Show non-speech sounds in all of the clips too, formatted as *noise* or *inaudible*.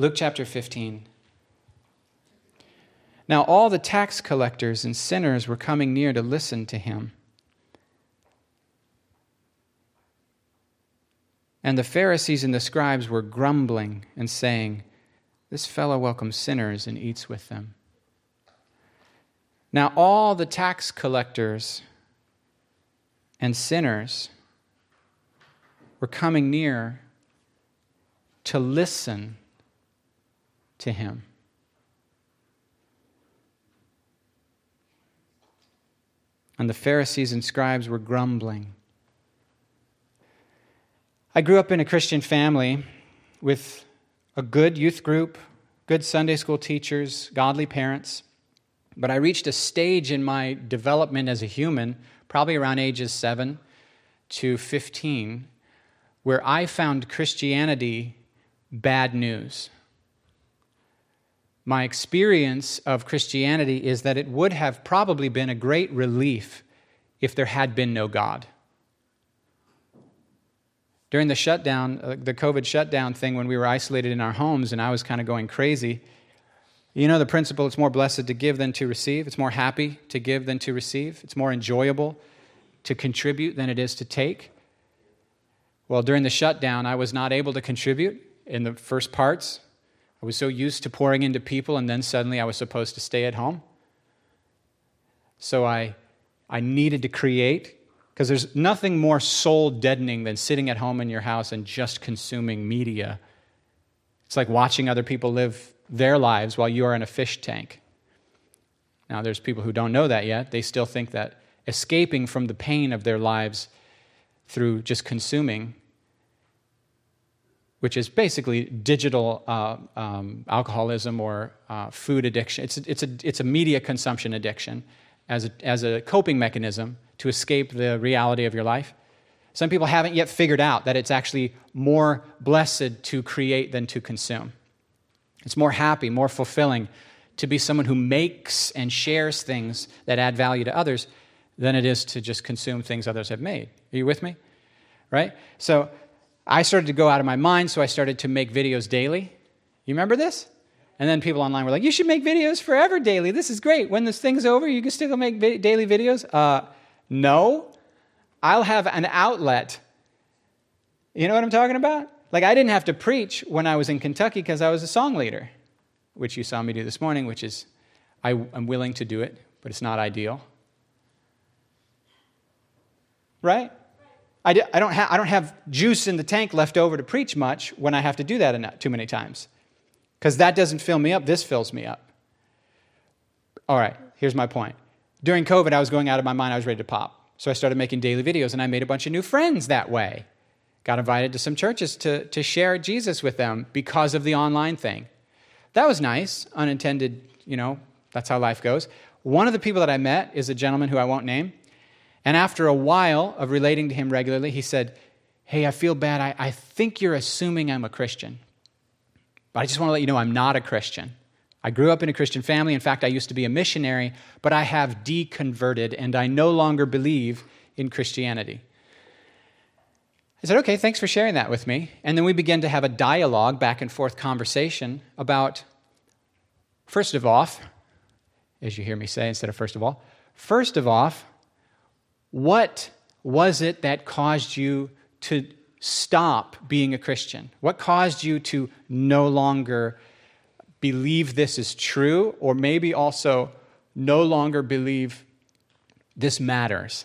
Luke chapter 15. Now, all the tax collectors and sinners were coming near to listen to him. And the Pharisees and the scribes were grumbling and saying, This fellow welcomes sinners and eats with them. Now, all the tax collectors and sinners were coming near to listen to him. And the Pharisees and scribes were grumbling. I grew up in a Christian family with a good youth group, good Sunday school teachers, godly parents. But I reached a stage in my development as a human, probably around ages 7 to 15, where I found Christianity bad news. My experience of Christianity is that it would have probably been a great relief if there had been no God. During the shutdown, uh, the COVID shutdown thing, when we were isolated in our homes and I was kind of going crazy, you know the principle it's more blessed to give than to receive. It's more happy to give than to receive. It's more enjoyable to contribute than it is to take. Well, during the shutdown, I was not able to contribute in the first parts. I was so used to pouring into people, and then suddenly I was supposed to stay at home. So I, I needed to create because there's nothing more soul deadening than sitting at home in your house and just consuming media. It's like watching other people live their lives while you are in a fish tank. Now, there's people who don't know that yet. They still think that escaping from the pain of their lives through just consuming, which is basically digital uh, um, alcoholism or uh, food addiction, it's, it's, a, it's a media consumption addiction as a, as a coping mechanism to escape the reality of your life. Some people haven't yet figured out that it's actually more blessed to create than to consume. It's more happy, more fulfilling to be someone who makes and shares things that add value to others than it is to just consume things others have made. Are you with me? Right? So I started to go out of my mind, so I started to make videos daily. You remember this? And then people online were like, you should make videos forever daily. This is great. When this thing's over, you can still make vi- daily videos. Uh, no, I'll have an outlet. You know what I'm talking about? Like, I didn't have to preach when I was in Kentucky because I was a song leader, which you saw me do this morning, which is, I, am willing to do it, but it's not ideal. Right? I, do, I, don't ha- I don't have juice in the tank left over to preach much when I have to do that enough, too many times. Because that doesn't fill me up, this fills me up. All right, here's my point. During COVID, I was going out of my mind. I was ready to pop. So I started making daily videos, and I made a bunch of new friends that way. Got invited to some churches to, to share Jesus with them because of the online thing. That was nice, unintended, you know, that's how life goes. One of the people that I met is a gentleman who I won't name. And after a while of relating to him regularly, he said, Hey, I feel bad. I, I think you're assuming I'm a Christian. But I just want to let you know I'm not a Christian. I grew up in a Christian family. In fact, I used to be a missionary, but I have deconverted and I no longer believe in Christianity. I said, okay, thanks for sharing that with me. And then we began to have a dialogue, back and forth conversation about, first of all, as you hear me say instead of first of all, first of all, what was it that caused you to stop being a Christian? What caused you to no longer believe this is true, or maybe also no longer believe this matters.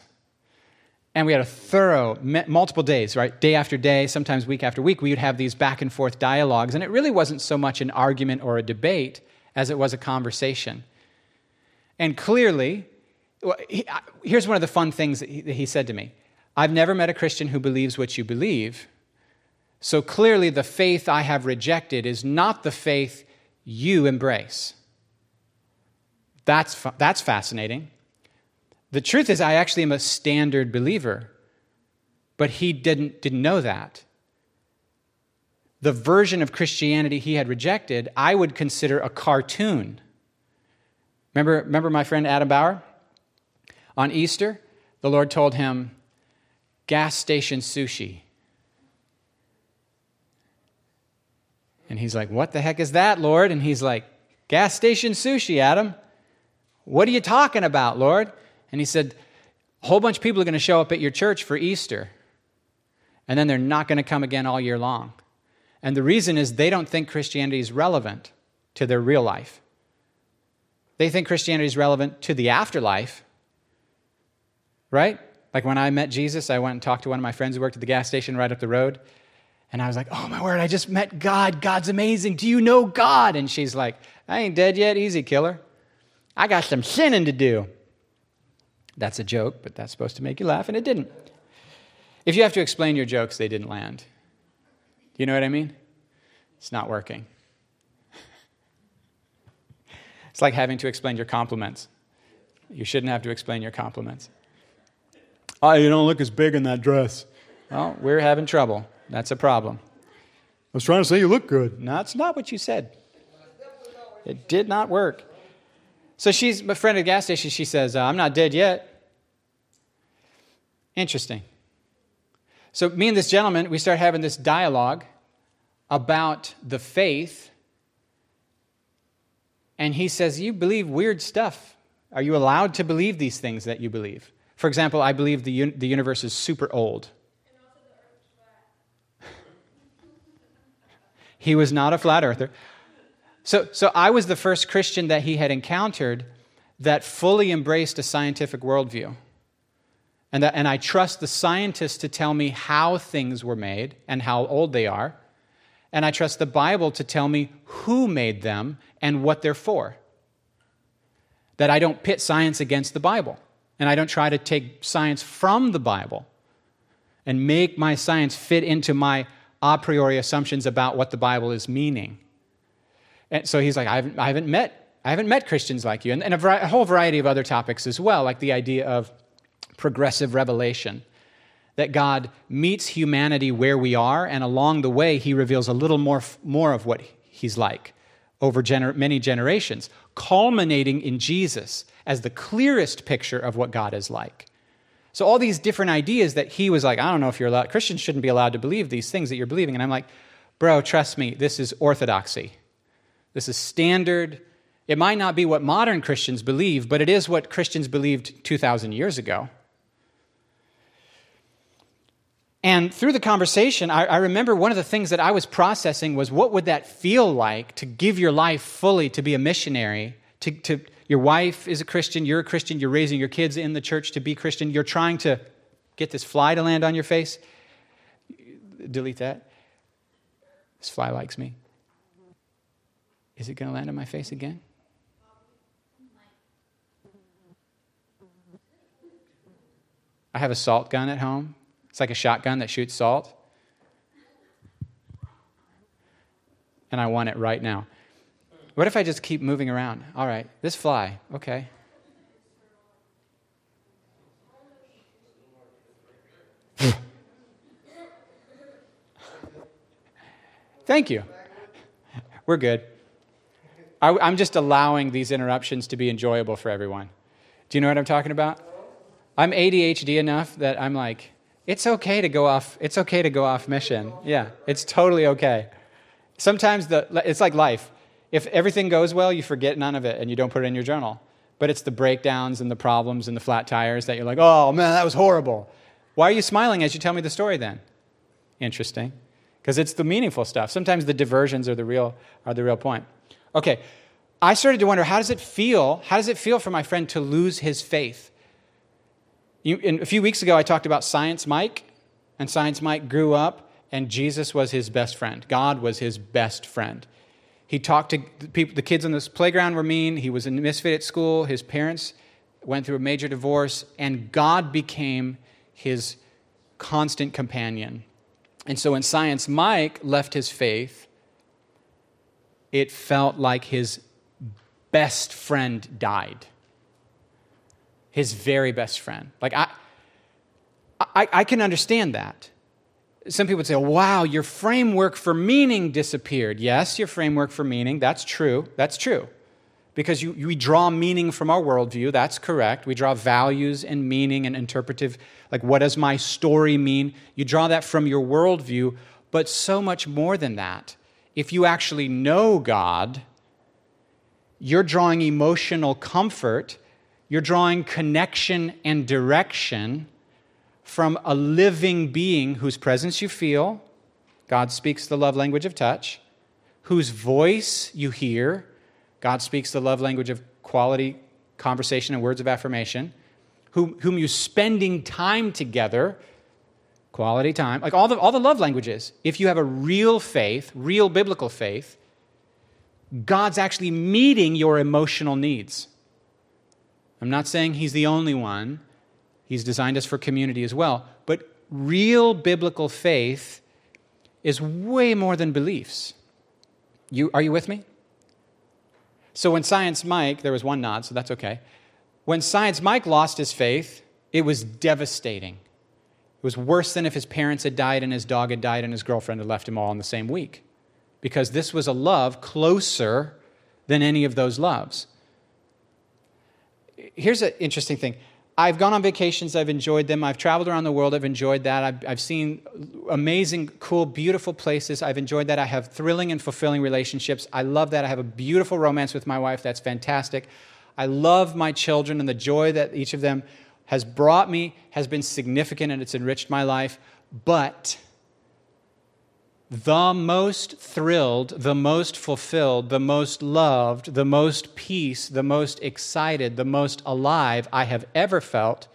And we had a thorough, multiple days, right? Day after day, sometimes week after week, we would have these back and forth dialogues. And it really wasn't so much an argument or a debate as it was a conversation. And clearly, here's one of the fun things that he said to me I've never met a Christian who believes what you believe. So clearly, the faith I have rejected is not the faith you embrace. That's, that's fascinating. The truth is, I actually am a standard believer, but he didn't, didn't know that. The version of Christianity he had rejected, I would consider a cartoon. Remember, remember my friend Adam Bauer? On Easter, the Lord told him, gas station sushi. And he's like, What the heck is that, Lord? And he's like, Gas station sushi, Adam. What are you talking about, Lord? And he said, A whole bunch of people are going to show up at your church for Easter, and then they're not going to come again all year long. And the reason is they don't think Christianity is relevant to their real life. They think Christianity is relevant to the afterlife, right? Like when I met Jesus, I went and talked to one of my friends who worked at the gas station right up the road. And I was like, oh my word, I just met God. God's amazing. Do you know God? And she's like, I ain't dead yet. Easy, killer. I got some sinning to do. That's a joke, but that's supposed to make you laugh, and it didn't. If you have to explain your jokes, they didn't land. Do You know what I mean? It's not working. *laughs* It's like having to explain your compliments. You shouldn't have to explain your compliments. Oh, you don't look as big in that dress. Well, we're having trouble. That's a problem. I was trying to say you look good. No, it's not what you said. It did not work. So she's my friend at the gas station. She says, uh, "I'm not dead yet." Interesting. So me and this gentleman, we start having this dialogue about the faith and he says, You believe weird stuff. Are you allowed to believe these things that you believe? For example, I believe the, un- the universe is super old. he was not a flat earther. So, so I was the first Christian that he had encountered that fully embraced a scientific worldview. And, that, and I trust the scientists to tell me how things were made and how old they are and I trust the Bible to tell me who made them and what they're for. That I don't pit science against the Bible, and I don't try to take science from the Bible and make my science fit into my a priori assumptions about what the Bible is meaning. And so he's like, I haven't, I haven't met I haven't met Christians like you, and, and a, a, whole variety of other topics as well, like the idea of progressive revelation that God meets humanity where we are, and along the way, he reveals a little more, more of what he's like over gener- many generations, culminating in Jesus as the clearest picture of what God is like. So, all these different ideas that he was like, I don't know if you're allowed, Christians shouldn't be allowed to believe these things that you're believing. And I'm like, bro, trust me, this is orthodoxy. This is standard. It might not be what modern Christians believe, but it is what Christians believed 2,000 years ago. And through the conversation, I, I, remember one of the things that I was processing was what would that feel like to give your life fully to be a missionary? To, to, your wife is a Christian, you're a Christian, you're raising your kids in the church to be Christian, you're trying to get this fly to land on your face. Delete that. This fly likes me. Is it going to land on my face again? I have a salt gun at home. It's like a shotgun that shoots salt. And I want it right now. What if I just keep moving around? All right, this fly, okay. *laughs* Thank you. We're good. I, am just allowing these interruptions to be enjoyable for everyone. Do you know what I'm talking about? I'm ADHD enough that I'm like, it's okay to go off it's okay to go off mission yeah it's totally okay sometimes the it's like life if everything goes well you forget none of it and you don't put it in your journal. But it's the breakdowns and the problems and the flat tires that you're like oh man that was horrible. Why are you smiling as you tell me the story then? Interesting. Because it's the meaningful stuff. Sometimes the diversions are the real are the real point. Okay i started to wonder how does it feel how does it feel for my friend to lose his faith? You, in, a few weeks ago, I talked about Science Mike, and Science Mike grew up, and Jesus was his best friend. God was his best friend. He talked to the, people, the kids on this playground were mean. He was a misfit at school. His parents went through a major divorce, and God became his constant companion. And so when Science Mike left his faith, it felt like his best friend died his very best friend. Like, I, I, I can understand that. Some people would say, wow, your framework for meaning disappeared. Yes, your framework for meaning, that's true. That's true. Because you, we draw meaning from our worldview, that's correct. We draw values and meaning and interpretive, like what does my story mean? You draw that from your worldview, but so much more than that. if you actually know God, you're drawing emotional comfort, you're drawing connection and direction from a living being whose presence you feel. God speaks the love language of touch, whose voice you hear. God speaks the love language of quality conversation and words of affirmation, whom, whom you spending time together, quality time, like all the, all the love languages. If you have a real faith, real biblical faith, God's actually meeting your emotional needs. I'm not saying He's the only one, He's designed us for community as well. But real biblical faith is way more than beliefs. You, are you with me? So when Science Mike, there was one nod, so that's okay. When Science Mike lost his faith, it was devastating. It was worse than if his parents had died and his dog had died and his girlfriend had left him all in the same week. Because this was a love closer than any of those loves. Here's an interesting thing I've gone on vacations, I've enjoyed them. I've traveled around the world, I've enjoyed that. I've, I've, seen amazing, cool, beautiful places. I've enjoyed that. I have thrilling and fulfilling relationships. I love that. I have a beautiful romance with my wife. That's fantastic. I love my children, and the joy that each of them has brought me has been significant and it's enriched my life. But the most thrilled, the most fulfilled, the most loved, the most peace, the most excited, the most alive I have ever felt,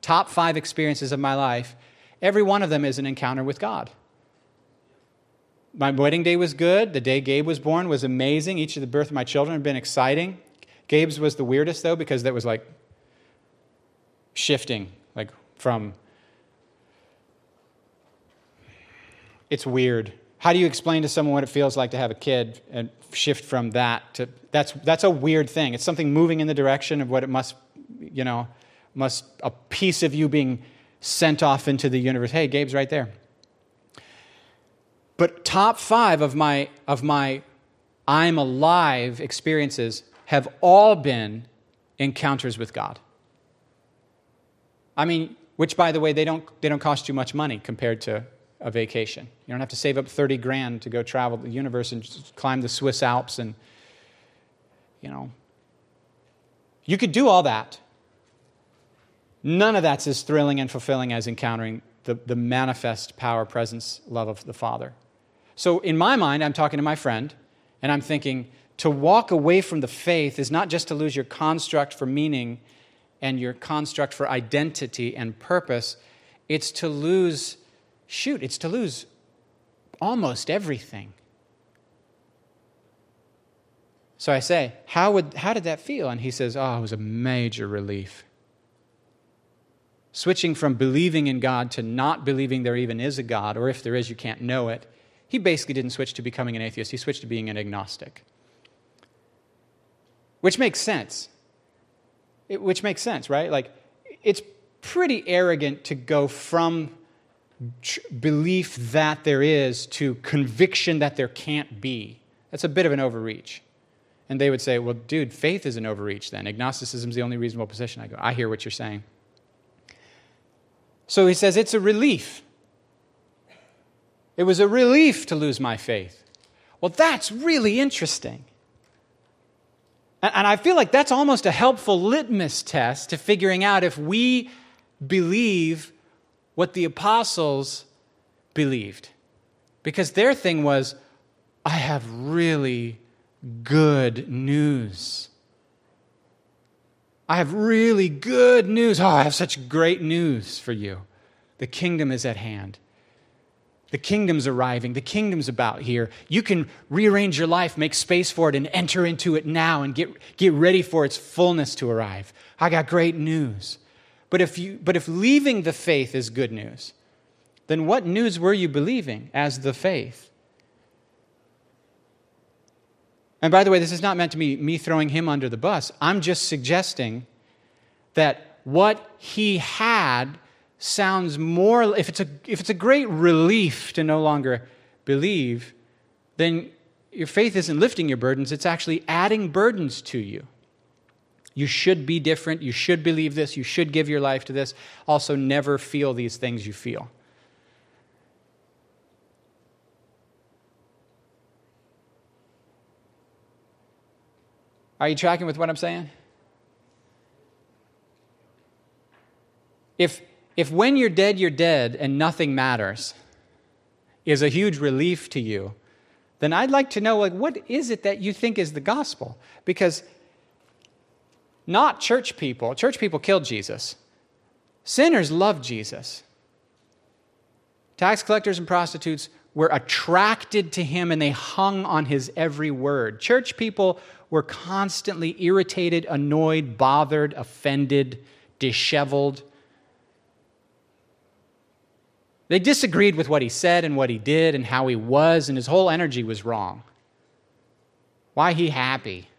top five experiences of my life, every one of them is an encounter with God. My wedding day was good. The day Gabe was born was amazing. Each of the birth of my children have been exciting. Gabe's was the weirdest, though, because that was like shifting, like from. It's weird how do you explain to someone what it feels like to have a kid and shift from that to that's that's a weird thing. It's something moving in the direction of what it must you know must a piece of you being sent off into the universe. Hey gabe's right there. But top five of my of my i'm alive experiences have all been encounters with god. I mean which by the way they don't they don't cost you much money compared to a vacation. You don't have to save up 30 grand to go travel the universe and climb the Swiss Alps and, you know. You could do all that. None of that's as thrilling and fulfilling as encountering the, the manifest power, presence, love of the Father. So, in my mind, I'm talking to my friend, and I'm thinking to walk away from the faith is not just to lose your construct for meaning and your construct for identity and purpose, it's to lose shoot, it's to lose almost everything. So I say, how, would, how did that feel? And he says, oh, it was a major relief. Switching from believing in God to not believing there even is a God, or if there is, you can't know it. He basically didn't switch to becoming an atheist, he switched to being an agnostic. Which makes sense. It, which makes sense, right? Like, it's pretty arrogant to go from belief that there is to conviction that there can't be. That's a bit of an overreach. And they would say, well, dude, faith is an overreach then. Agnosticism is the only reasonable position. I go, I hear what you're saying. So he says, it's a relief. It was a relief to lose my faith. Well, that's really interesting. And I feel like that's almost a helpful litmus test to figuring out if we believe what the apostles believed. Because their thing was, I have really good news. I have really good news. Oh, I have such great news for you. The kingdom is at hand. The kingdom's arriving. The kingdom's about here. You can rearrange your life, make space for it, and enter into it now and get, get ready for its fullness to arrive. I got great news. But if, you, but if leaving the faith is good news, then what news were you believing as the faith? And by the way, this is not meant to be me throwing him under the bus. I'm just suggesting that what he had sounds more, if it's a, if it's a great relief to no longer believe, then your faith isn't lifting your burdens, it's actually adding burdens to you. You should be different. You should believe this. You should give your life to this. Also, never feel these things you feel. Are you tracking with what I'm saying? If, if when you're dead, you're dead and nothing matters is a huge relief to you, then I'd like to know like, what is it that you think is the gospel? Because not church people, church people killed Jesus. Sinners loved Jesus. Tax collectors and prostitutes were attracted to him and they hung on his every word. Church people were constantly irritated, annoyed, bothered, offended, disheveled. They disagreed with what he said and what he did and how he was, and his whole energy was wrong. Why he happy?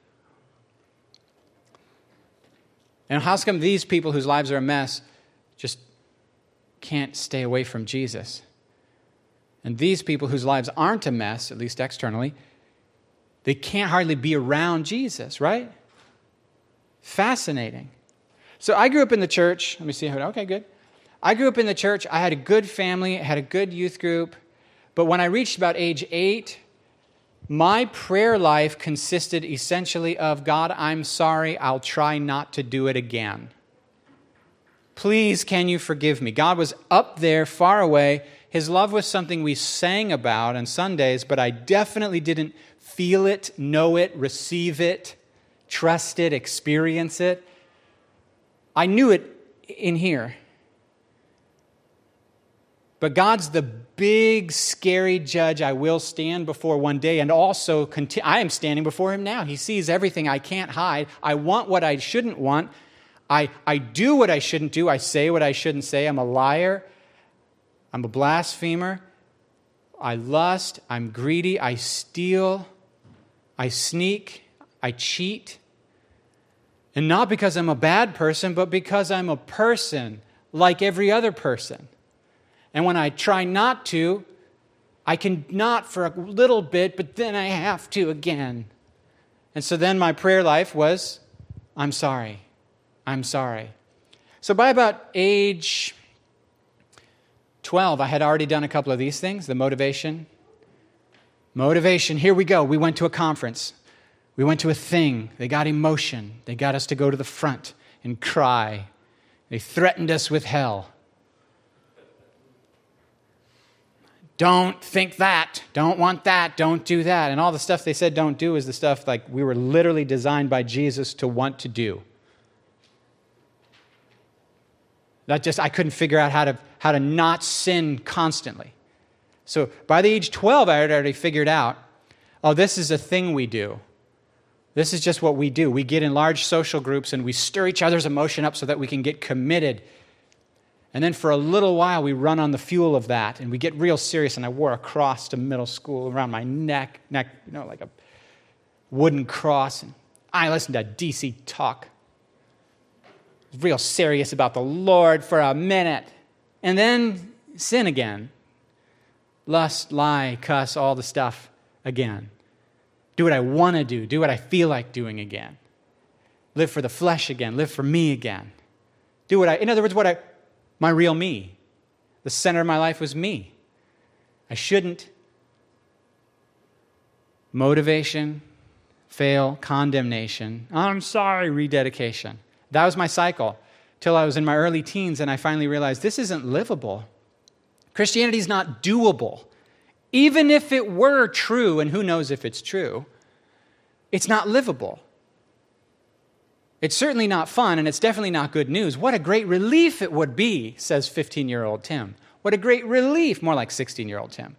And how come these people whose lives are a mess just can't stay away from Jesus? And these people whose lives aren't a mess, at least externally, they can't hardly be around Jesus, right? Fascinating. So I grew up in the church. Let me see. Okay, good. I grew up in the church. I had a good family, had a good youth group. But when I reached about age eight, my prayer life consisted essentially of God, I'm sorry, I'll try not to do it again. Please, can you forgive me? God was up there, far away. His love was something we sang about on Sundays, but I definitely didn't feel it, know it, receive it, trust it, experience it. I knew it in here. But God's the big, scary judge I will stand before one day, and also conti- I am standing before him now. He sees everything I can't hide. I want what I shouldn't want. I, I do what I shouldn't do. I say what I shouldn't say. I'm a liar. I'm a blasphemer. I lust. I'm greedy. I steal. I sneak, I cheat. And not because I'm a bad person, but because I'm a person like every other person. And when I try not to, I can not for a little bit, but then I have to again. And so then my prayer life was I'm sorry. I'm sorry. So by about age 12, I had already done a couple of these things the motivation, Motivation, here we go. We went to a conference. We went to a thing. They got emotion. They got us to go to the front and cry. They threatened us with hell. Don't think that. Don't want that. Don't do that. And all the stuff they said don't do is the stuff like we were literally designed by Jesus to want to do. That just, I couldn't figure out how to, how to not sin constantly. So by the age 12, I had already figured out oh, this is a thing we do. This is just what we do. We get in large social groups and we stir each other's emotion up so that we can get committed. And then for a little while, we run on the fuel of that and we get real serious. And I wore a cross to middle school around my neck, neck, you know, like a wooden cross. And I listened to DC talk. Real serious about the Lord for a minute. And then sin again lust, lie, cuss, all the stuff again. Do what I want to do, do what I feel like doing again. Live for the flesh again, live for me again. Do what I, in other words, what I, my real me. The center of my life was me. I shouldn't. Motivation, fail, condemnation. I'm sorry, rededication. That was my cycle till I was in my early teens and I finally realized this isn't livable. Christianity is not doable. Even if it were true, and who knows if it's true, it's not livable. It's certainly not fun, and it's definitely not good news. What a great relief it would be, says 15 year old Tim. What a great relief, more like 16 year old Tim.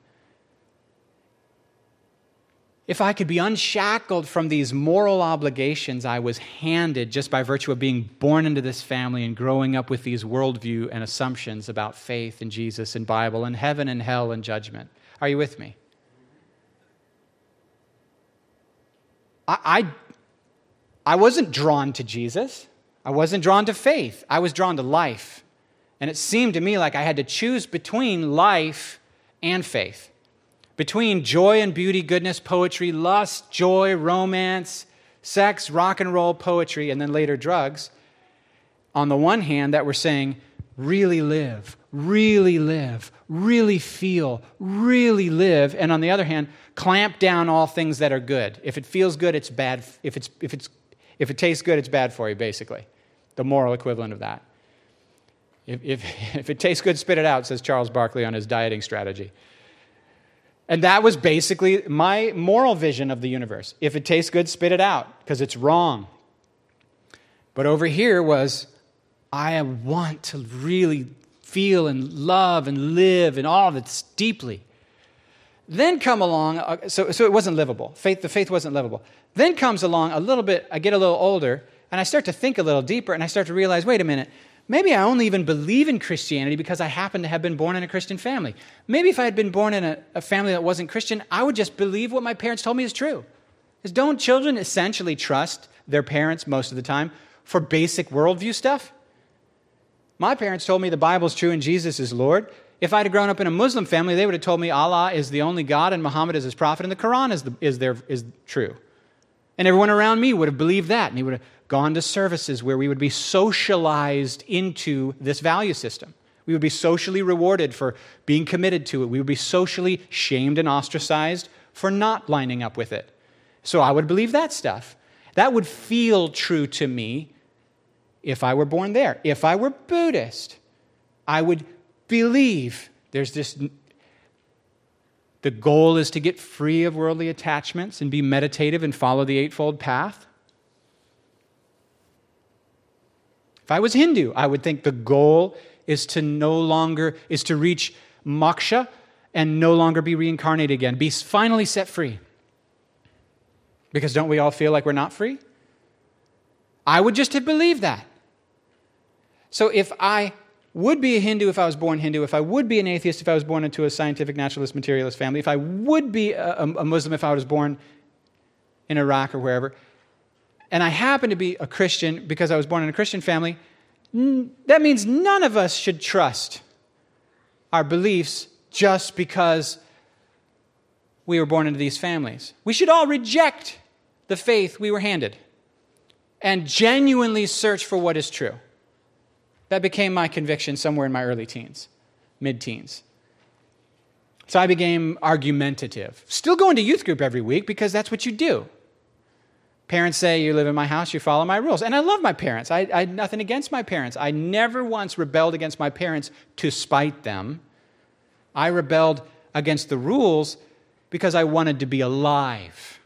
If I could be unshackled from these moral obligations I was handed just by virtue of being born into this family and growing up with these worldview and assumptions about faith and Jesus and Bible and heaven and hell and judgment. Are you with me? I, I, wasn't drawn to Jesus. I wasn't drawn to faith. I was drawn to life. And it seemed to me like I had to choose between life and faith between joy and beauty, goodness, poetry, lust, joy, romance, sex, rock and roll, poetry, and then later drugs, on the one hand, that we're saying, really live, really live, really feel, really live, and on the other hand, clamp down all things that are good. If it feels good, it's bad. If it's, if it's, If it tastes good, it's bad for you, basically. The moral equivalent of that. If, if, *laughs* if it tastes good, spit it out, says Charles Barkley on his dieting strategy. And that was basically my moral vision of the universe. If it tastes good, spit it out, because it's wrong. But over here was, I want to really feel and love and live and all of it deeply. Then come along, uh, so, so it wasn't livable. Faith, the faith wasn't livable. Then comes along a little bit, I get a little older, and I start to think a little deeper, and I start to realize wait a minute, maybe I only even believe in Christianity because I happen to have been born in a Christian family. Maybe if I had been born in a, a family that wasn't Christian, I would just believe what my parents told me is true. Because don't children essentially trust their parents most of the time for basic worldview stuff? My parents told me the Bible's true and Jesus is Lord. If I'd have grown up in a Muslim family, they would have told me Allah is the only God and Muhammad is his prophet and the Quran is, the, is, their, is true. And everyone around me would have believed that. And he would have gone to services where we would be socialized into this value system. We would be socially rewarded for being committed to it. We would be socially shamed and ostracized for not lining up with it. So I would believe that stuff. That would feel true to me if I were born there. If I were Buddhist, I would believe there's this. The goal is to get free of worldly attachments and be meditative and follow the Eightfold Path. If I was Hindu, I would think the goal is to no longer, is to reach moksha and no longer be reincarnated again, be finally set free. Because don't we all feel like we're not free? I would just have believed that. So if I would be a Hindu if I was born Hindu, if I would be an atheist if I was born into a scientific, naturalist, materialist family, if I would be a, a Muslim if I was born in Iraq or wherever, and I happen to be a Christian because I was born in a Christian family, that means none of us should trust our beliefs just because we were born into these families. We should all reject the faith we were handed and genuinely search for what is true. That became my conviction somewhere in my early teens, mid teens. So I became argumentative. Still going to youth group every week because that's what you do. Parents say, You live in my house, you follow my rules. And I love my parents. I, I had nothing against my parents. I never once rebelled against my parents to spite them. I rebelled against the rules because I wanted to be alive.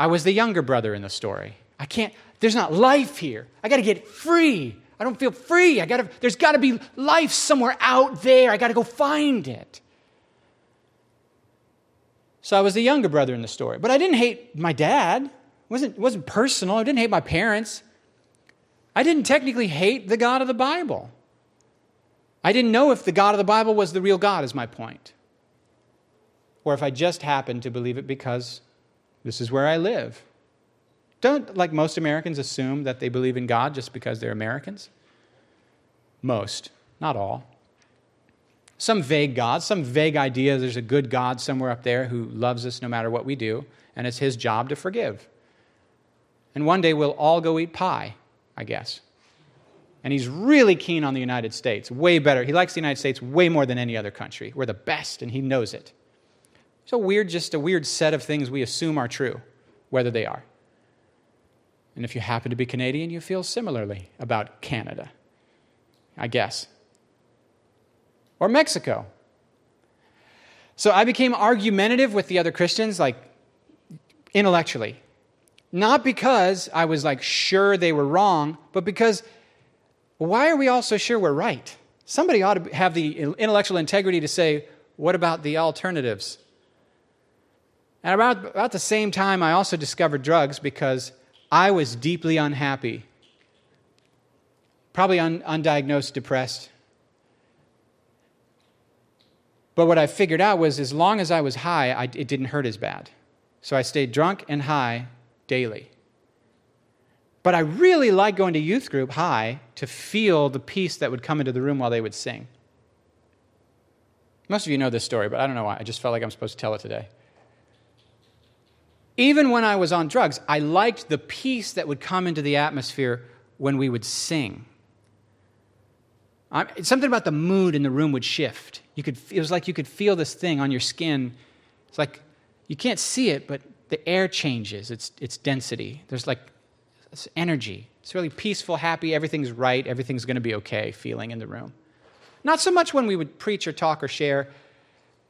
I was the younger brother in the story. I can't, there's not life here. I got to get free. I don't feel free. I got to there's got to be life somewhere out there. I got to go find it. So I was the younger brother in the story. But I didn't hate my dad. It wasn't, it wasn't personal. I didn't hate my parents. I didn't technically hate the God of the Bible. I didn't know if the God of the Bible was the real God, is my point. Or if I just happened to believe it because this is where I live. Don't, like most Americans, assume that they believe in God just because they're Americans. Most, not all. Some vague God, some vague idea there's a good God somewhere up there who loves us no matter what we do, and it's his job to forgive. And one day we'll all go eat pie, I guess. And he's really keen on the United States, way better. He likes the United States way more than any other country. We're the best, and he knows it. So weird, just a weird set of things we assume are true, whether they are. And if you happen to be Canadian, you feel similarly about Canada, I guess. Or Mexico. So I became argumentative with the other Christians, like intellectually. Not because I was like sure they were wrong, but because why are we all so sure we're right? Somebody ought to have the intellectual integrity to say, what about the alternatives? And about, about the same time, I also discovered drugs because I was deeply unhappy, probably un- undiagnosed depressed. But what I figured out was as long as I was high, I, it didn't hurt as bad. So I stayed drunk and high daily. But I really liked going to youth group high to feel the peace that would come into the room while they would sing. Most of you know this story, but I don't know why. I just felt like I'm supposed to tell it today. Even when I was on drugs, I liked the peace that would come into the atmosphere when we would sing. something about the mood in the room would shift. You could, it was like you could feel this thing on your skin. It's like you can't see it, but the air changes its, its density. There's like it's energy. It's really peaceful, happy, everything's right, everything's going to be okay feeling in the room. Not so much when we would preach or talk or share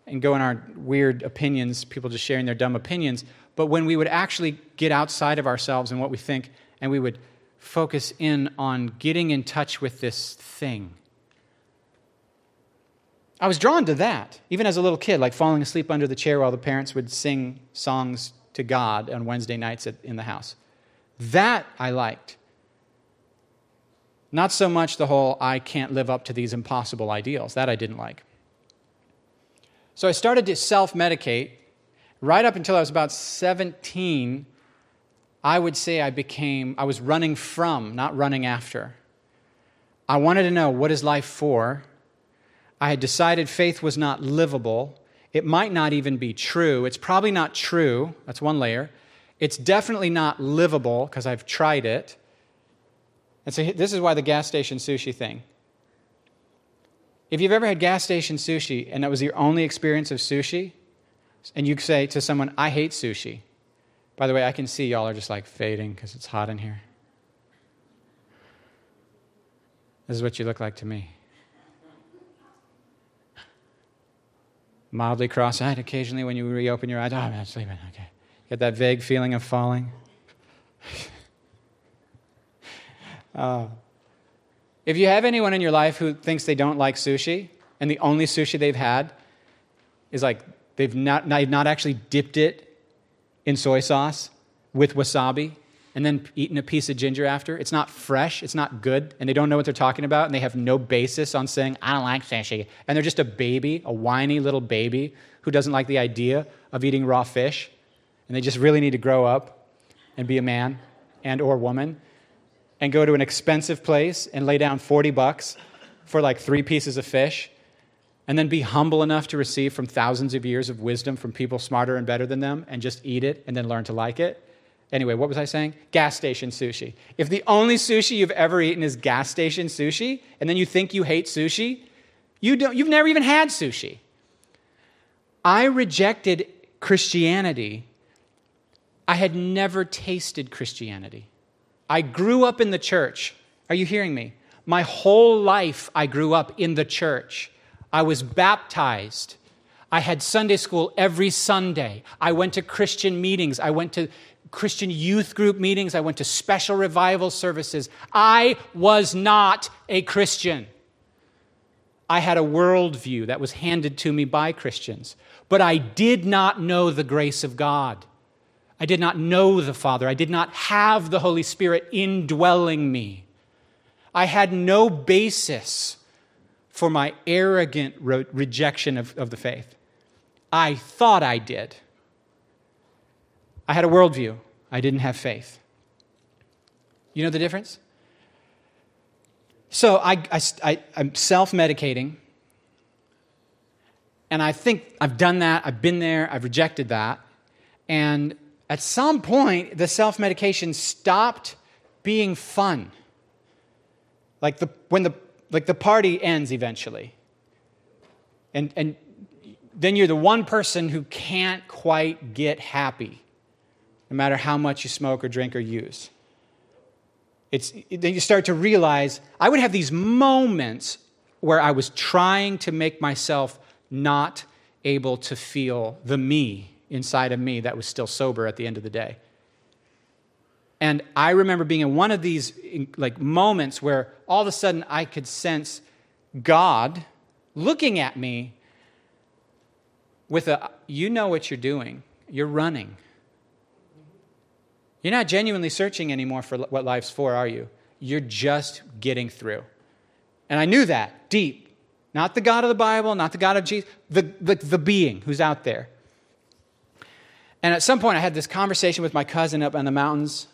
and go in our weird opinions, people just sharing their dumb opinions, but when we would actually get outside of ourselves and what we think and we would focus in on getting in touch with this thing. I was drawn to that, even as a little kid, like falling asleep under the chair while the parents would sing songs to God on Wednesday nights at, in the house. That I liked. Not so much the whole, I can't live up to these impossible ideals. That I didn't like. So I started to self medicate. Right up until I was about 17, I would say I became, I was running from, not running after. I wanted to know what is life for. I had decided faith was not livable. It might not even be true. It's probably not true. That's one layer. It's definitely not livable because I've tried it. And so this is why the gas station sushi thing. If you've ever had gas station sushi and that was your only experience of sushi, and you say to someone, I hate sushi. By the way, I can see y'all are just like fading because it's hot in here. This is what you look like to me. Mildly cross eyed occasionally when you reopen your eyes. Oh, I'm not sleeping. Okay. Get that vague feeling of falling. *laughs* uh, if you have anyone in your life who thinks they don't like sushi, and the only sushi they've had is like they've not, not actually dipped it in soy sauce with wasabi and then eaten a piece of ginger after, it's not fresh, it's not good, and they don't know what they're talking about, and they have no basis on saying, I don't like sushi. And they're just a baby, a whiny little baby who doesn't like the idea of eating raw fish and they just really need to grow up and be a man and or woman and go to an expensive place and lay down 40 bucks for like three pieces of fish and then be humble enough to receive from thousands of years of wisdom from people smarter and better than them and just eat it and then learn to like it. Anyway, what was I saying? Gas station sushi. If the only sushi you've ever eaten is gas station sushi, and then you think you hate sushi, you don't, you've never even had sushi. I rejected Christianity I had never tasted Christianity. I grew up in the church. Are you hearing me? My whole life, I grew up in the church. I was baptized. I had Sunday school every Sunday. I went to Christian meetings. I went to Christian youth group meetings. I went to special revival services. I was not a Christian. I had a worldview that was handed to me by Christians, but I did not know the grace of God. I did not know the Father. I did not have the Holy Spirit indwelling me. I had no basis for my arrogant re- rejection of, of the faith. I thought I did. I had a worldview. I didn't have faith. You know the difference? So I, I, I, I'm self medicating. And I think I've done that. I've been there. I've rejected that. And at some point, the self medication stopped being fun. Like the, when the, like the party ends eventually. And, and then you're the one person who can't quite get happy, no matter how much you smoke or drink or use. It's, then you start to realize I would have these moments where I was trying to make myself not able to feel the me inside of me that was still sober at the end of the day. And I remember being in one of these like moments where all of a sudden I could sense God looking at me with a you know what you're doing. You're running. You're not genuinely searching anymore for what life's for, are you? You're just getting through. And I knew that deep. Not the God of the Bible, not the God of Jesus, the, the, the being who's out there. And at some point, I had this conversation with my cousin up in the mountains.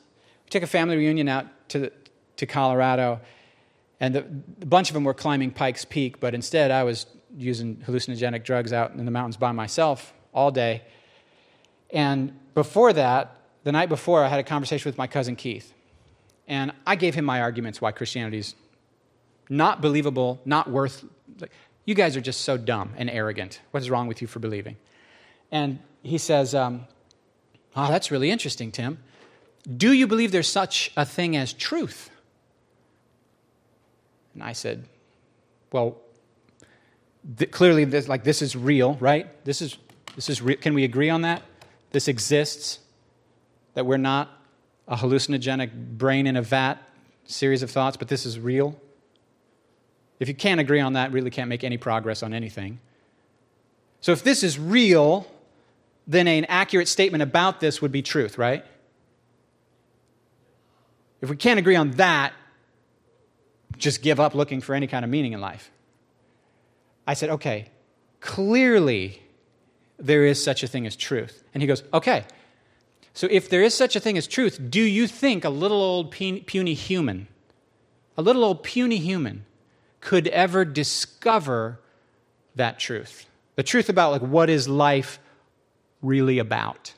We took a family reunion out to, to Colorado, and the, a bunch of them were climbing Pikes Peak, but instead, I was using hallucinogenic drugs out in the mountains by myself all day. And before that, the night before, I had a conversation with my cousin Keith. And I gave him my arguments why Christianity's not believable, not worth. You guys are just so dumb and arrogant. What is wrong with you for believing? And he says, um, Oh, that's really interesting, Tim. Do you believe there's such a thing as truth? And I said, Well, th- clearly, this, like this is real, right? This is this is can we agree on that? This exists. That we're not a hallucinogenic brain in a vat series of thoughts, but this is real. If you can't agree on that, really can't make any progress on anything. So if this is real, then an accurate statement about this would be truth, right? If we can't agree on that, just give up looking for any kind of meaning in life. I said, okay, clearly there is such a thing as truth. And he goes, okay, so if there is such a thing as truth, do you think a little old puny human, a little old puny human, could ever discover that truth? The truth about like what is life really about?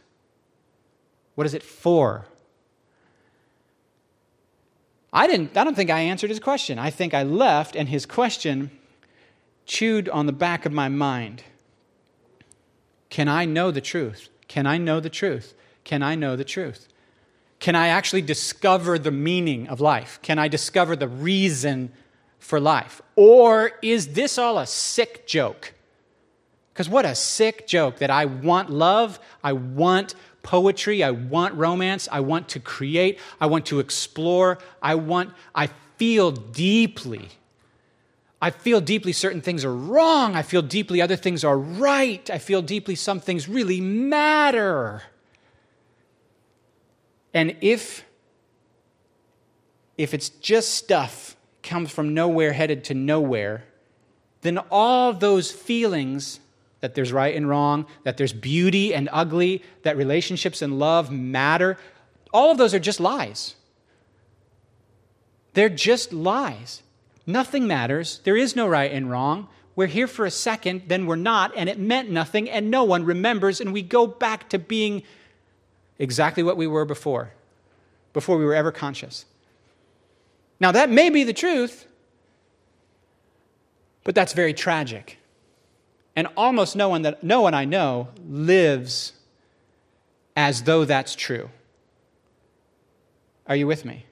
What is it for? I didn't I don't think I answered his question. I think I left and his question chewed on the back of my mind. Can I know the truth? Can I know the truth? Can I know the truth? Can I actually discover the meaning of life? Can I discover the reason for life? Or is this all a sick joke? Because what a sick joke that I want love, I want poetry, I want romance, I want to create, I want to explore, I want, I feel deeply I feel deeply certain things are wrong. I feel deeply other things are right. I feel deeply some things really matter. And if if it's just stuff comes from nowhere headed to nowhere, then all those feelings that there's right and wrong, that there's beauty and ugly, that relationships and love matter, all of those are just lies. They're just lies. Nothing matters. There is no right and wrong. We're here for a second, then we're not, and it meant nothing, and no one remembers, and we go back to being exactly what we were before, before we were ever conscious. Now, that may be the truth, but that's very tragic. And almost no one that no one I know lives as though that's true. Are you with me?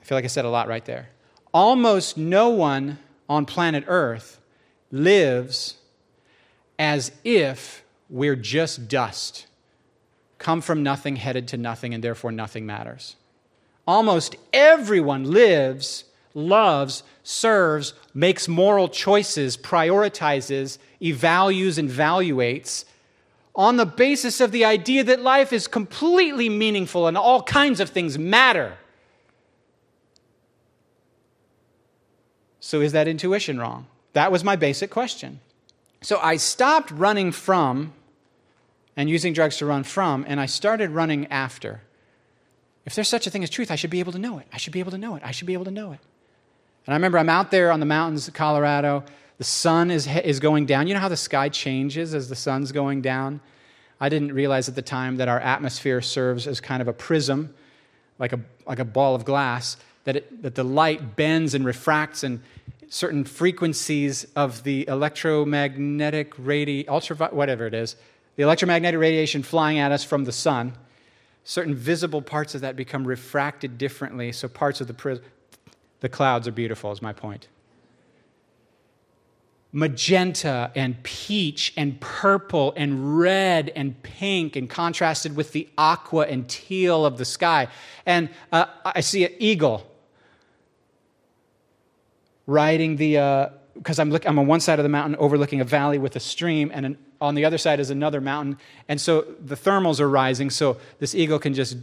I feel like I said a lot right there almost no one on planet Earth lives as if we're just dust, come from nothing, headed to nothing, and therefore nothing matters. Almost everyone lives, loves, serves, makes moral choices, prioritizes, evaluates, and evaluates on the basis of the idea that life is completely meaningful and all kinds of things matter. So is that intuition wrong? That was my basic question. So I stopped running from and using drugs to run from, and I started running after. If there's such a thing as truth, I should be able to know it. I should be able to know it. I should be able to know it. And I remember I'm out there on the mountains of Colorado. The sun is, is going down. You know how the sky changes as the sun's going down? I didn't realize at the time that our atmosphere serves as kind of a prism, like a, like a ball of glass that, it, that the light bends and refracts and certain frequencies of the electromagnetic radi ultra whatever it is the electromagnetic radiation flying at us from the sun certain visible parts of that become refracted differently so parts of the prism the clouds are beautiful is my point magenta and peach and purple and red and pink and contrasted with the aqua and teal of the sky and uh, i see an eagle riding the, because uh, I'm, look, I'm on one side of the mountain overlooking a valley with a stream, and an, on the other side is another mountain. And so the thermals are rising, so this eagle can just,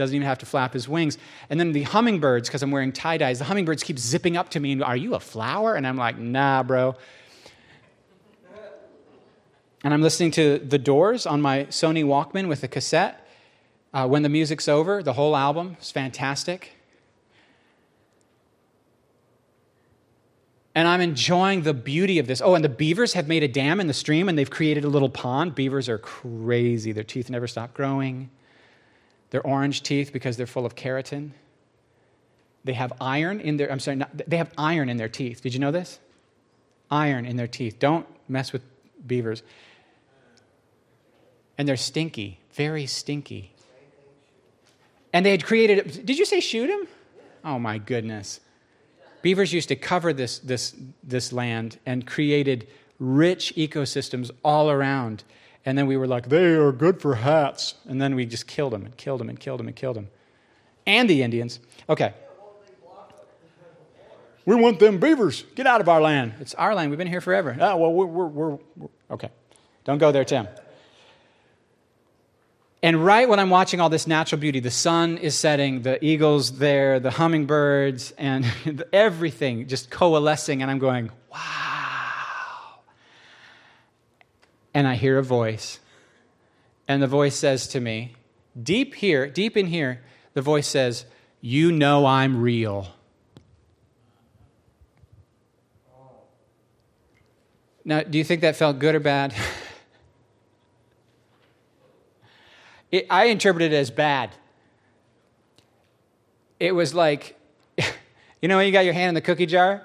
doesn't even have to flap his wings. And then the hummingbirds, because I'm wearing tie dyes, the hummingbirds keep zipping up to me and, Are you a flower? And I'm like, Nah, bro. And I'm listening to The Doors on my Sony Walkman with a cassette. Uh, when the music's over, the whole album is fantastic. and I'm enjoying the beauty of this. Oh, and the beavers have made a dam in the stream and they've created a little pond. Beavers are crazy. Their teeth never stop growing. They're orange teeth because they're full of keratin. They have iron in their I'm sorry, not, they have iron in their teeth. Did you know this? Iron in their teeth. Don't mess with beavers. And they're stinky, very stinky. And they had created, did you say shoot him? Oh my goodness. Beavers used to cover this, this, this land and created rich ecosystems all around. And then we were like, they are good for hats. And then we just killed them and killed them and killed them and killed them. And the Indians. Okay. We want them beavers. Get out of our land. It's our land. We've been here forever. Oh, well, we're, we're, we're, we're okay. Don't go there, Tim. And right when I'm watching all this natural beauty, the sun is setting, the eagles there, the hummingbirds, and *laughs* everything just coalescing, and I'm going, wow. And I hear a voice, and the voice says to me, deep here, deep in here, the voice says, You know I'm real. Now, do you think that felt good or bad? *laughs* It, I interpreted it as bad. It was like, *laughs* you know, when you got your hand in the cookie jar,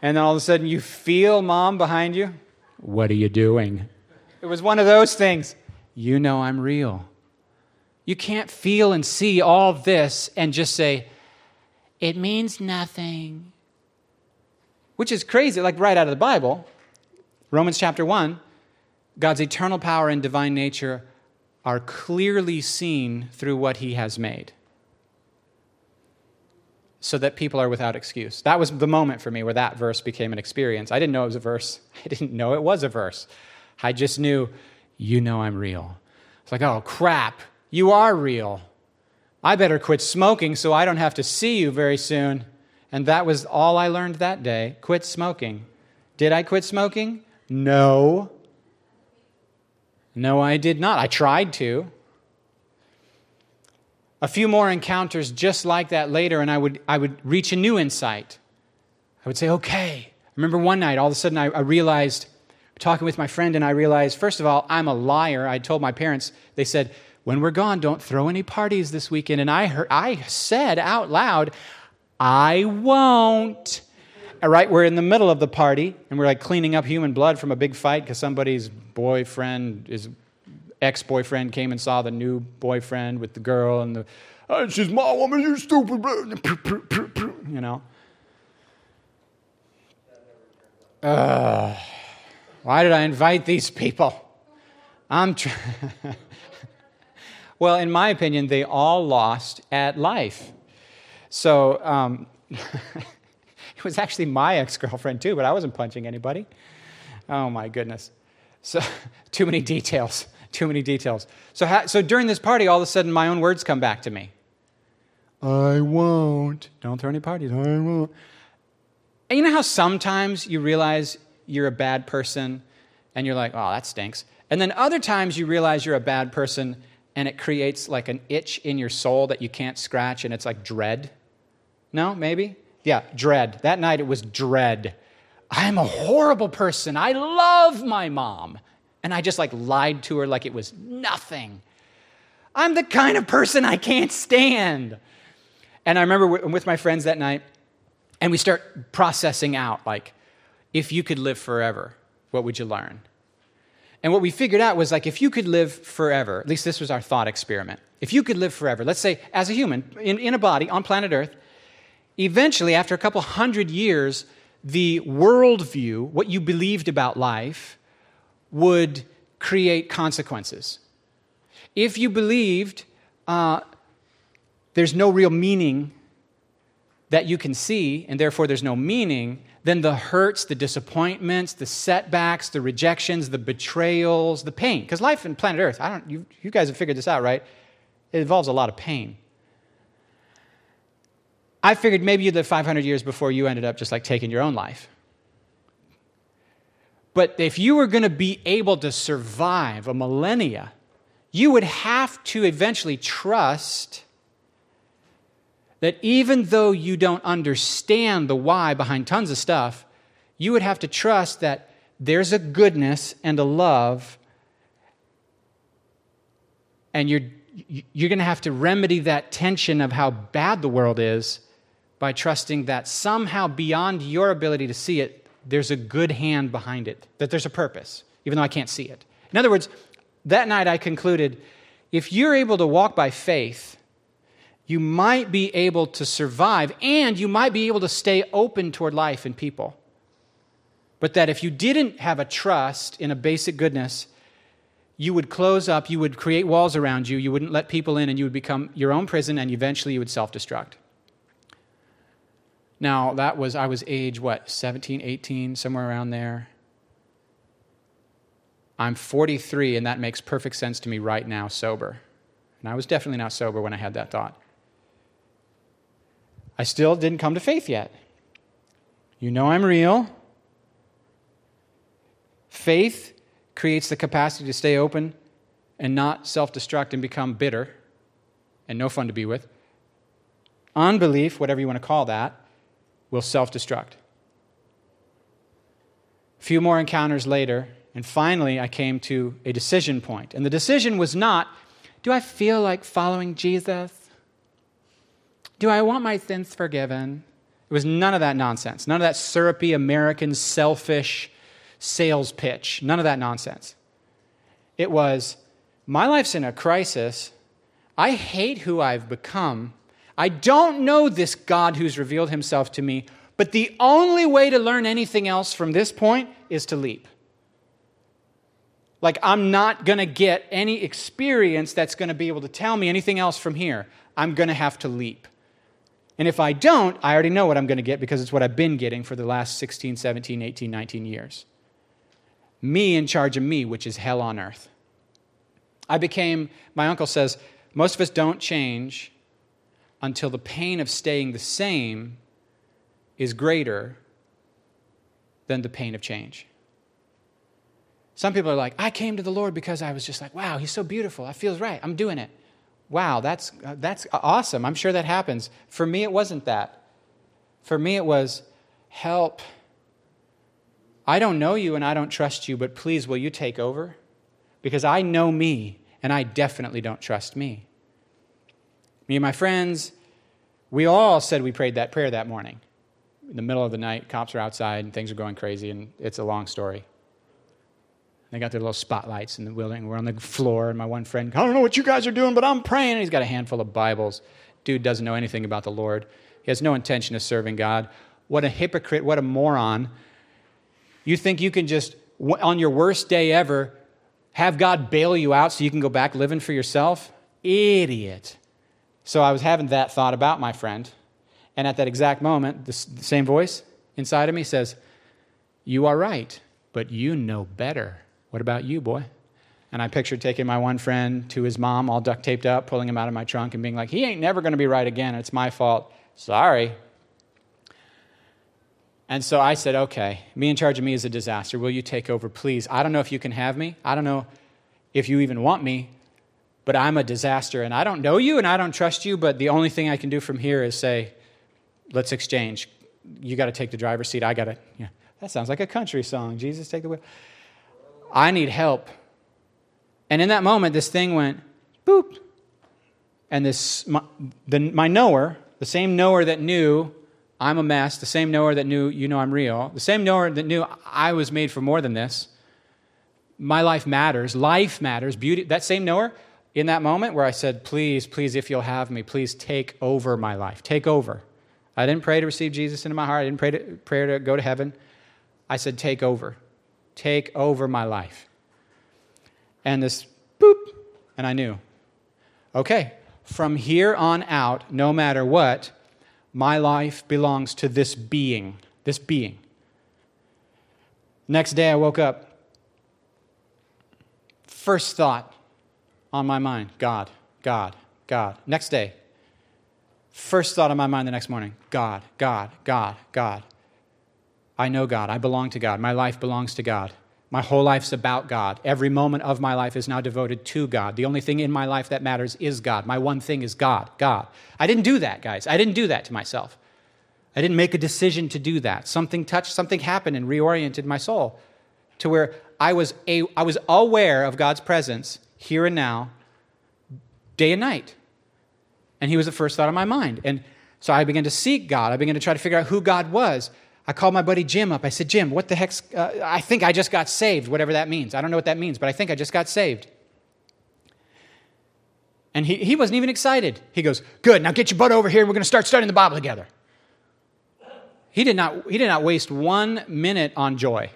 and then all of a sudden you feel mom behind you. What are you doing? It was one of those things. You know I'm real. You can't feel and see all this and just say, it means nothing. Which is crazy, like right out of the Bible. Romans chapter 1 God's eternal power and divine nature are clearly seen through what he has made so that people are without excuse. That was the moment for me where that verse became an experience. I didn't know it was a verse. *laughs* I didn't know it was a verse. I just knew, you know I'm real. It's like, oh, crap, you are real. I better quit smoking so I don't have to see you very soon. And that was all I learned that day quit smoking. Did I quit smoking? No. No, I did not. I tried to. A few more encounters just like that later, and I would, I would reach a new insight. I would say, okay. I remember one night, all of a sudden, I, I realized, talking with my friend, and I realized, first of all, I'm a liar. I told my parents, they said, when we're gone, don't throw any parties this weekend. And I, heard, I said out loud, I won't. All right, we're in the middle of the party, and we're like cleaning up human blood from a big fight because somebody's boyfriend, his ex boyfriend came and saw the new boyfriend with the girl, and the, oh, she's my woman, you stupid, you know. Uh, why did I invite these people? I'm tr- *laughs* well, in my opinion, they all lost at life. So, um, *laughs* It was actually my ex girlfriend, too, but I wasn't punching anybody. Oh, my goodness. So, *laughs* too many details. Too many details. So, ha- so during this party, all of a sudden, my own words come back to me. I won't. Don't throw any parties. I won't. And you know how sometimes you realize you're a bad person and you're like, oh, that stinks. And then other times you realize you're a bad person and it creates like an itch in your soul that you can't scratch and it's like dread. No, maybe? Yeah, dread. That night it was dread. I'm a horrible person. I love my mom. And I just like lied to her like it was nothing. I'm the kind of person I can't stand. And I remember with my friends that night, and we start processing out like, if you could live forever, what would you learn? And what we figured out was like, if you could live forever, at least this was our thought experiment. If you could live forever, let's say as a human in, in a body on planet Earth, eventually, after a couple hundred years, the worldview, what you believed about life, would create consequences. If you believed uh, there's no real meaning that you can see, and therefore there's no meaning, then the hurts, the disappointments, the setbacks, the rejections, the betrayals, the pain, because life in planet Earth, I don't, you, you guys have figured this out, right? It involves a lot of pain. I figured maybe you lived 500 years before you ended up just like taking your own life. But if you were going to be able to survive a millennia, you would have to eventually trust that even though you don't understand the why behind tons of stuff, you would have to trust that there's a goodness and a love, and you're, you're going to have to remedy that tension of how bad the world is by trusting that somehow beyond your ability to see it, there's a good hand behind it, that there's a purpose, even though I can't see it. In other words, that night I concluded if you're able to walk by faith, you might be able to survive and you might be able to stay open toward life and people. But that if you didn't have a trust in a basic goodness, you would close up, you would create walls around you, you wouldn't let people in, and you would become your own prison, and eventually you would self destruct. Now, that was, I was age, what, 17, 18, somewhere around there. I'm 43, and that makes perfect sense to me right now, sober. And I was definitely not sober when I had that thought. I still didn't come to faith yet. You know I'm real. Faith creates the capacity to stay open and not self destruct and become bitter and no fun to be with. Unbelief, whatever you want to call that, will self destruct. A few more encounters later, and finally I came to a decision point. And the decision was not do I feel like following Jesus? Do I want my sins forgiven? It was none of that nonsense, none of that syrupy American selfish sales pitch, none of that nonsense. It was my life's in a crisis. I hate who I've become. I don't know this God who's revealed himself to me, but the only way to learn anything else from this point is to leap. Like, I'm not going to get any experience that's going to be able to tell me anything else from here. I'm going to have to leap. And if I don't, I already know what I'm going to get because it's what I've been getting for the last 16, 17, 18, 19 years. Me in charge of me, which is hell on earth. I became, my uncle says, most of us don't change until the pain of staying the same is greater than the pain of change. Some people are like, I came to the Lord because I was just like, wow, he's so beautiful. I feels right. I'm doing it. Wow, that's, that's awesome. I'm sure that happens. For me, it wasn't that. For me, it was, help. I don't know you and I don't trust you, but please, will you take over? Because I know me and I definitely don't trust me. Me and my friends, we all said we prayed that prayer that morning. In the middle of the night, cops are outside and things are going crazy, and it's a long story. They got their little spotlights in the building. We're on the floor, and my one friend, I don't know what you guys are doing, but I'm praying. And he's got a handful of Bibles. Dude doesn't know anything about the Lord. He has no intention of serving God. What a hypocrite, what a moron. You think you can just, on your worst day ever, have God bail you out so you can go back living for yourself? Idiot. So I was having that thought about my friend. And at that exact moment, the same voice inside of me says, You are right, but you know better. What about you, boy? And I pictured taking my one friend to his mom, all duct taped up, pulling him out of my trunk, and being like, He ain't never going to be right again. It's my fault. Sorry. And so I said, Okay, me in charge of me is a disaster. Will you take over, please? I don't know if you can have me. I don't know if you even want me, but I'm a disaster and I don't know you and I don't trust you, but the only thing I can do from here is say, let's exchange. You got to take the driver's seat. I got to, yeah. That sounds like a country song. Jesus, take the wheel. I need help. And in that moment, this thing went boop. And this, my, the, my knower, the same knower that knew I'm a mess, the same knower that knew you know I'm real, the same knower that knew I was made for more than this. My life matters. Life matters. Beauty. That same knower in that moment where I said, Please, please, if you'll have me, please take over my life. Take over. I didn't pray to receive Jesus into my heart. I didn't pray to, pray to go to heaven. I said, Take over. Take over my life. And this boop, and I knew. Okay, from here on out, no matter what, my life belongs to this being. This being. Next day, I woke up. First thought on my mind God, God, God. Next day, first thought on my mind the next morning God, God, God, God. I know God. I belong to God. My life belongs to God. My whole life's about God. Every moment of my life is now devoted to God. The only thing in my life that matters is God. My one thing is God, God. I didn't do that, guys. I didn't do that to myself. I didn't make a decision to do that. Something touched, something happened and reoriented my soul to where I was, a, I was aware of God's presence here and now, day and night. And He was the first thought of my mind. And so I began to seek God. I began to try to figure out who God was. I called my buddy Jim up. I said, Jim, what the heck's, uh, I think I just got saved, whatever that means. I don't know what that means, but I think I just got saved. And he, he wasn't even excited. He goes, Good, now get your butt over here and we're going to start studying the Bible together. He did, not, he did not waste one minute on joy.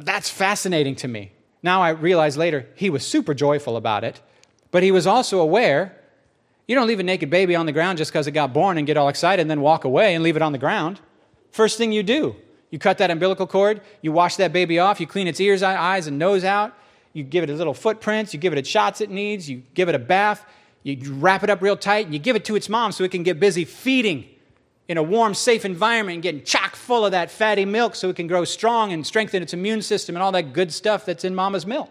That's fascinating to me. Now I realize later he was super joyful about it, but he was also aware you don't leave a naked baby on the ground just because it got born and get all excited and then walk away and leave it on the ground. First thing you do, you cut that umbilical cord, you wash that baby off, you clean its ears, eyes, and nose out, you give it a little footprints, you give it its shots it needs, you give it a bath, you wrap it up real tight, and you give it to its mom so it can get busy feeding in a warm, safe environment and getting chock full of that fatty milk so it can grow strong and strengthen its immune system and all that good stuff that's in mama's milk.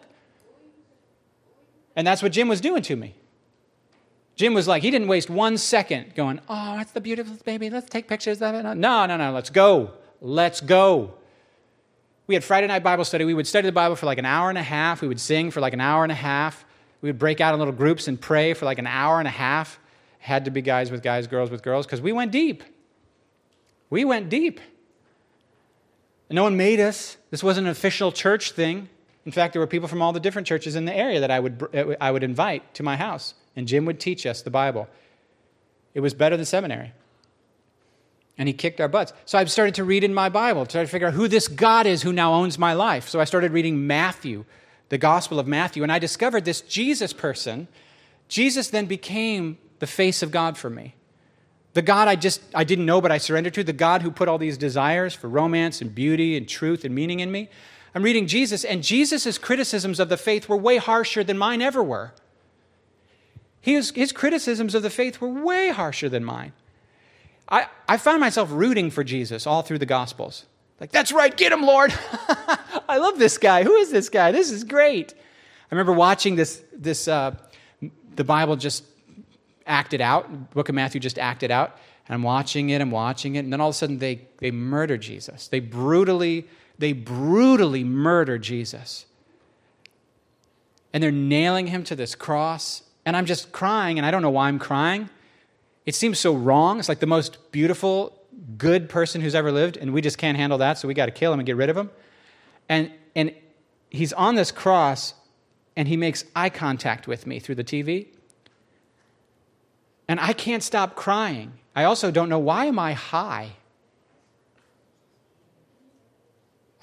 And that's what Jim was doing to me. Jim was like, he didn't waste one second going, Oh, that's the beautiful baby. Let's take pictures of it. No, no, no, let's go. Let's go. We had Friday night Bible study. We would study the Bible for like an hour and a half. We would sing for like an hour and a half. We would break out in little groups and pray for like an hour and a half. Had to be guys with guys, girls with girls, because we went deep. We went deep. And no one made us. This wasn't an official church thing. In fact, there were people from all the different churches in the area that I would, uh, I would invite to my house, and Jim would teach us the Bible. It was better than seminary. And he kicked our butts. So I started to read in my Bible, to try to figure out who this God is who now owns my life. So I started reading Matthew, the Gospel of Matthew, and I discovered this Jesus person. Jesus then became the face of God for me. The God I just I didn't know but I surrendered to, the God who put all these desires for romance and beauty and truth and meaning in me. I'm reading Jesus and Jesus' criticisms of the faith were way harsher than mine ever were. His, his criticisms of the faith were way harsher than mine. I, I found myself rooting for Jesus all through the Gospels. Like, that's right, get him, Lord. *laughs* I love this guy. Who is this guy? This is great. I remember watching this, this uh, the Bible just acted out, book of Matthew just acted out. And I'm watching it, I'm watching it, and then all of a sudden they, they murder Jesus. They brutally, they brutally murder Jesus. And they're nailing him to this cross. And I'm just crying, and I don't know why I'm crying. It seems so wrong. It's like the most beautiful, good person who's ever lived, and we just can't handle that, so we got to kill him and get rid of him. And, and he's on this cross, and he makes eye contact with me through the TV. And I can't stop crying. I also don't know why am I high?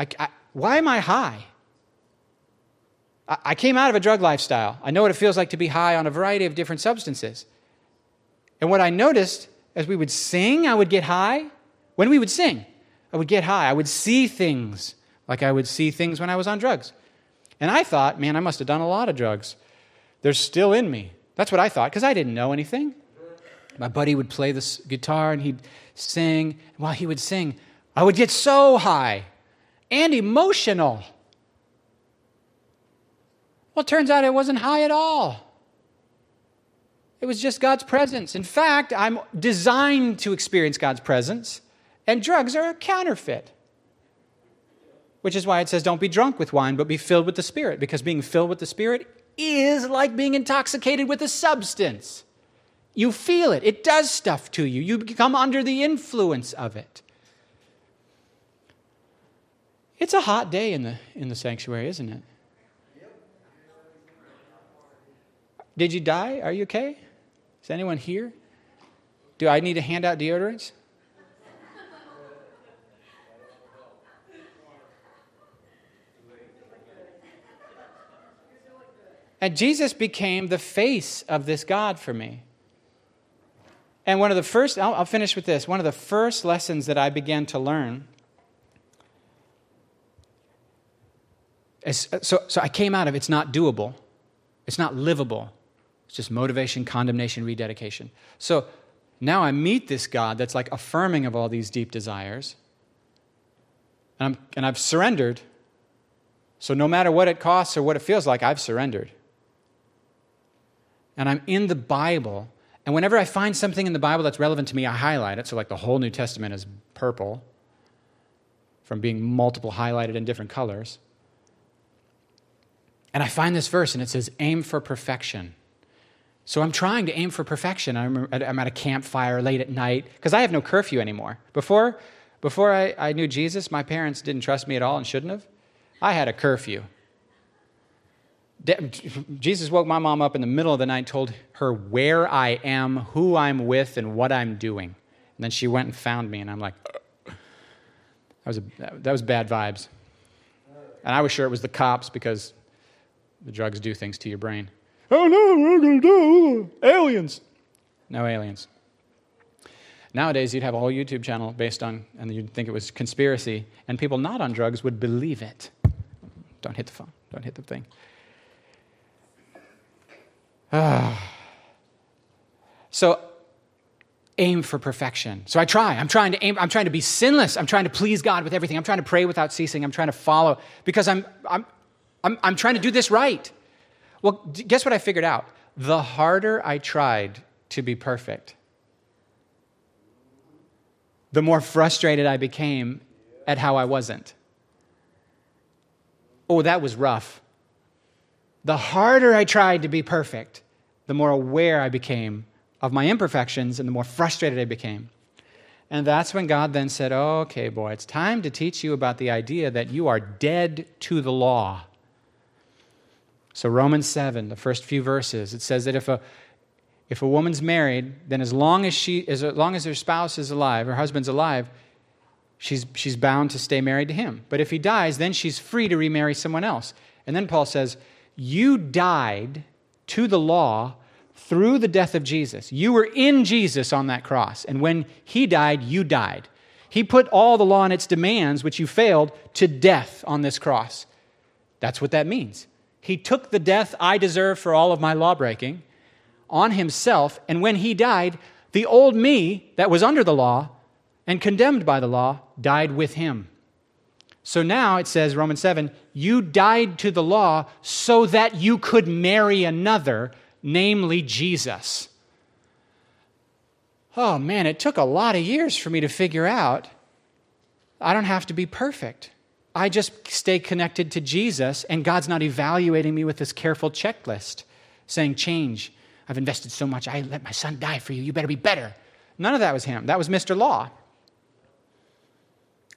I, I, why am I high? I, I came out of a drug lifestyle. I know what it feels like to be high on a variety of different substances. And what I noticed as we would sing, I would get high. When we would sing, I would get high. I would see things like I would see things when I was on drugs. And I thought, man, I must have done a lot of drugs. They're still in me. That's what I thought, because I didn't know anything. My buddy would play the guitar and he'd sing. While he would sing, I would get so high and emotional. Well, it turns out it wasn't high at all. It was just God's presence. In fact, I'm designed to experience God's presence, and drugs are a counterfeit. Which is why it says, don't be drunk with wine, but be filled with the Spirit, because being filled with the Spirit is like being intoxicated with a substance. You feel it, it does stuff to you. You become under the influence of it. It's a hot day in the, in the sanctuary, isn't it? Did you die? Are you okay? Is anyone here? Do I need to hand out deodorants? And Jesus became the face of this God for me. And one of the first, I'll, I'll, finish with this. One of the first lessons that I began to learn. Is, so, so I came out of it's not doable, it's not livable. It's just motivation, condemnation, rededication. So now I meet this God that's like affirming of all these deep desires. And, I'm, and I've surrendered. So no matter what it costs or what it feels like, I've surrendered. And I'm in the Bible and whenever I find something in the Bible that's relevant to me, I highlight it. So, like the whole New Testament is purple from being multiple highlighted in different colors. And I find this verse and it says, aim for perfection. So I'm trying to aim for perfection. I'm, at a campfire late at night because I have no curfew anymore. Before, before I, I knew Jesus, my parents didn't trust me at all and shouldn't have. I had a curfew. Jesus woke my mom up in the middle of the night, told her where I am, who I'm with, and what I'm doing. And then she went and found me, and I'm like, that was, a, that was bad vibes. And I was sure it was the cops because the drugs do things to your brain. Oh no, we're gonna do aliens. No aliens. Nowadays, you'd have a whole YouTube channel based on, and you'd think it was conspiracy, and people not on drugs would believe it. Don't hit the phone. Don't hit the thing. *sighs* so aim for perfection. So I try. I'm trying to aim, I'm trying to be sinless. I'm trying to please God with everything. I'm trying to pray without ceasing. I'm trying to follow because I'm I'm I'm, I'm trying to do this right. Well, guess what I figured out? The harder I tried to be perfect, the more frustrated I became at how I wasn't. Oh, that was rough. The harder I tried to be perfect, the more aware I became of my imperfections and the more frustrated I became. And that's when God then said, Okay, boy, it's time to teach you about the idea that you are dead to the law. So, Romans 7, the first few verses, it says that if a, if a woman's married, then as long as, she, as long as her spouse is alive, her husband's alive, she's, she's bound to stay married to him. But if he dies, then she's free to remarry someone else. And then Paul says, You died to the law through the death of Jesus. You were in Jesus on that cross. And when he died, you died. He put all the law and its demands, which you failed, to death on this cross. That's what that means. He took the death I deserve for all of my lawbreaking on himself, and when he died, the old me that was under the law and condemned by the law died with him. So now it says, Romans 7, you died to the law so that you could marry another, namely Jesus. Oh man, it took a lot of years for me to figure out I don't have to be perfect. I just stay connected to Jesus, and God's not evaluating me with this careful checklist saying, Change. I've invested so much. I let my son die for you. You better be better. None of that was him. That was Mr. Law.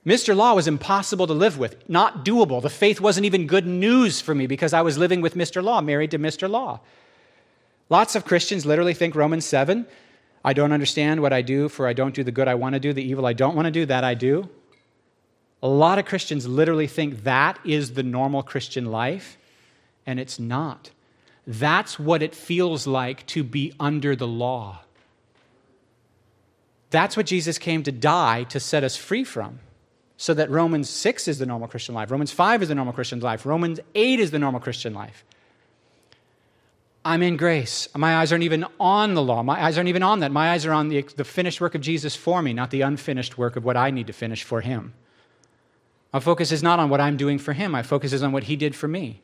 Mr. Law was impossible to live with, not doable. The faith wasn't even good news for me because I was living with Mr. Law, married to Mr. Law. Lots of Christians literally think Romans 7 I don't understand what I do, for I don't do the good I want to do, the evil I don't want to do, that I do. A lot of Christians literally think that is the normal Christian life, and it's not. That's what it feels like to be under the law. That's what Jesus came to die to set us free from. So that Romans 6 is the normal Christian life, Romans 5 is the normal Christian life, Romans 8 is the normal Christian life. I'm in grace. My eyes aren't even on the law. My eyes aren't even on that. My eyes are on the, the finished work of Jesus for me, not the unfinished work of what I need to finish for him. My focus is not on what I'm doing for him, my focus is on what he did for me.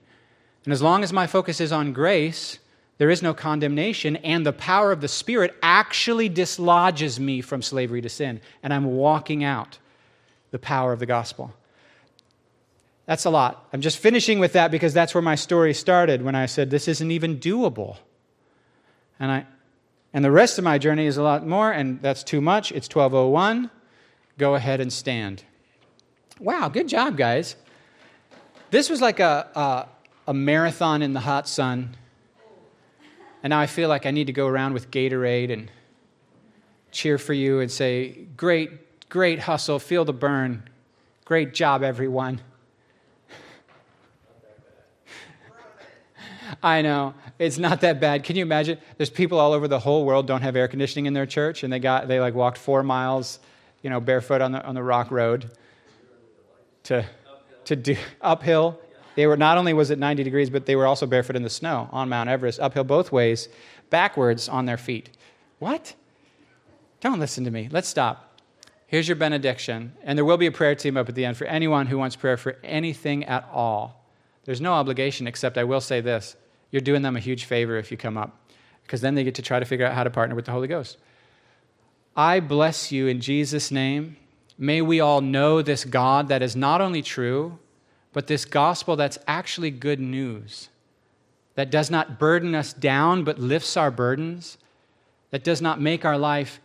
And as long as my focus is on grace, there is no condemnation, and the power of the Spirit actually dislodges me from slavery to sin, and I'm walking out the power of the gospel. That's a lot. I'm just finishing with that because that's where my story started when I said this isn't even doable. And I and the rest of my journey is a lot more and that's too much. It's 1201. Go ahead and stand. Wow, good job, guys. This was like a, a, a, marathon in the hot sun. And now I feel like I need to go around with Gatorade and cheer for you and say, Great, great hustle, feel the burn. Great job, everyone. *laughs* I know. It's not that bad. Can you imagine? There's people all over the whole world don't have air conditioning in their church and they got they like walked 4 miles, you know, barefoot on the on the rock road to, to do uphill. They were not only was it 90 degrees, but they were also barefoot in the snow on Mount Everest, uphill both ways, backwards on their feet. What? Don't listen to me. Let's stop. Here's your benediction, and there will be a prayer team up at the end for anyone who wants prayer for anything at all. There's no obligation, except I will say this you're doing them a huge favor if you come up, because then they get to try to figure out how to partner with the Holy Ghost. I bless you in Jesus' name May we all know this God that is not only true, but this gospel that's actually good news, that does not burden us down, but lifts our burdens, that does not make our life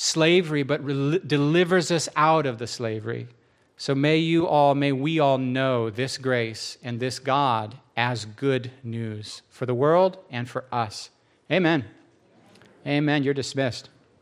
slavery, but re- delivers us out of the slavery. So may you all, may we all know this grace and this God as good news for the world and for us. Amen. Amen. You're dismissed.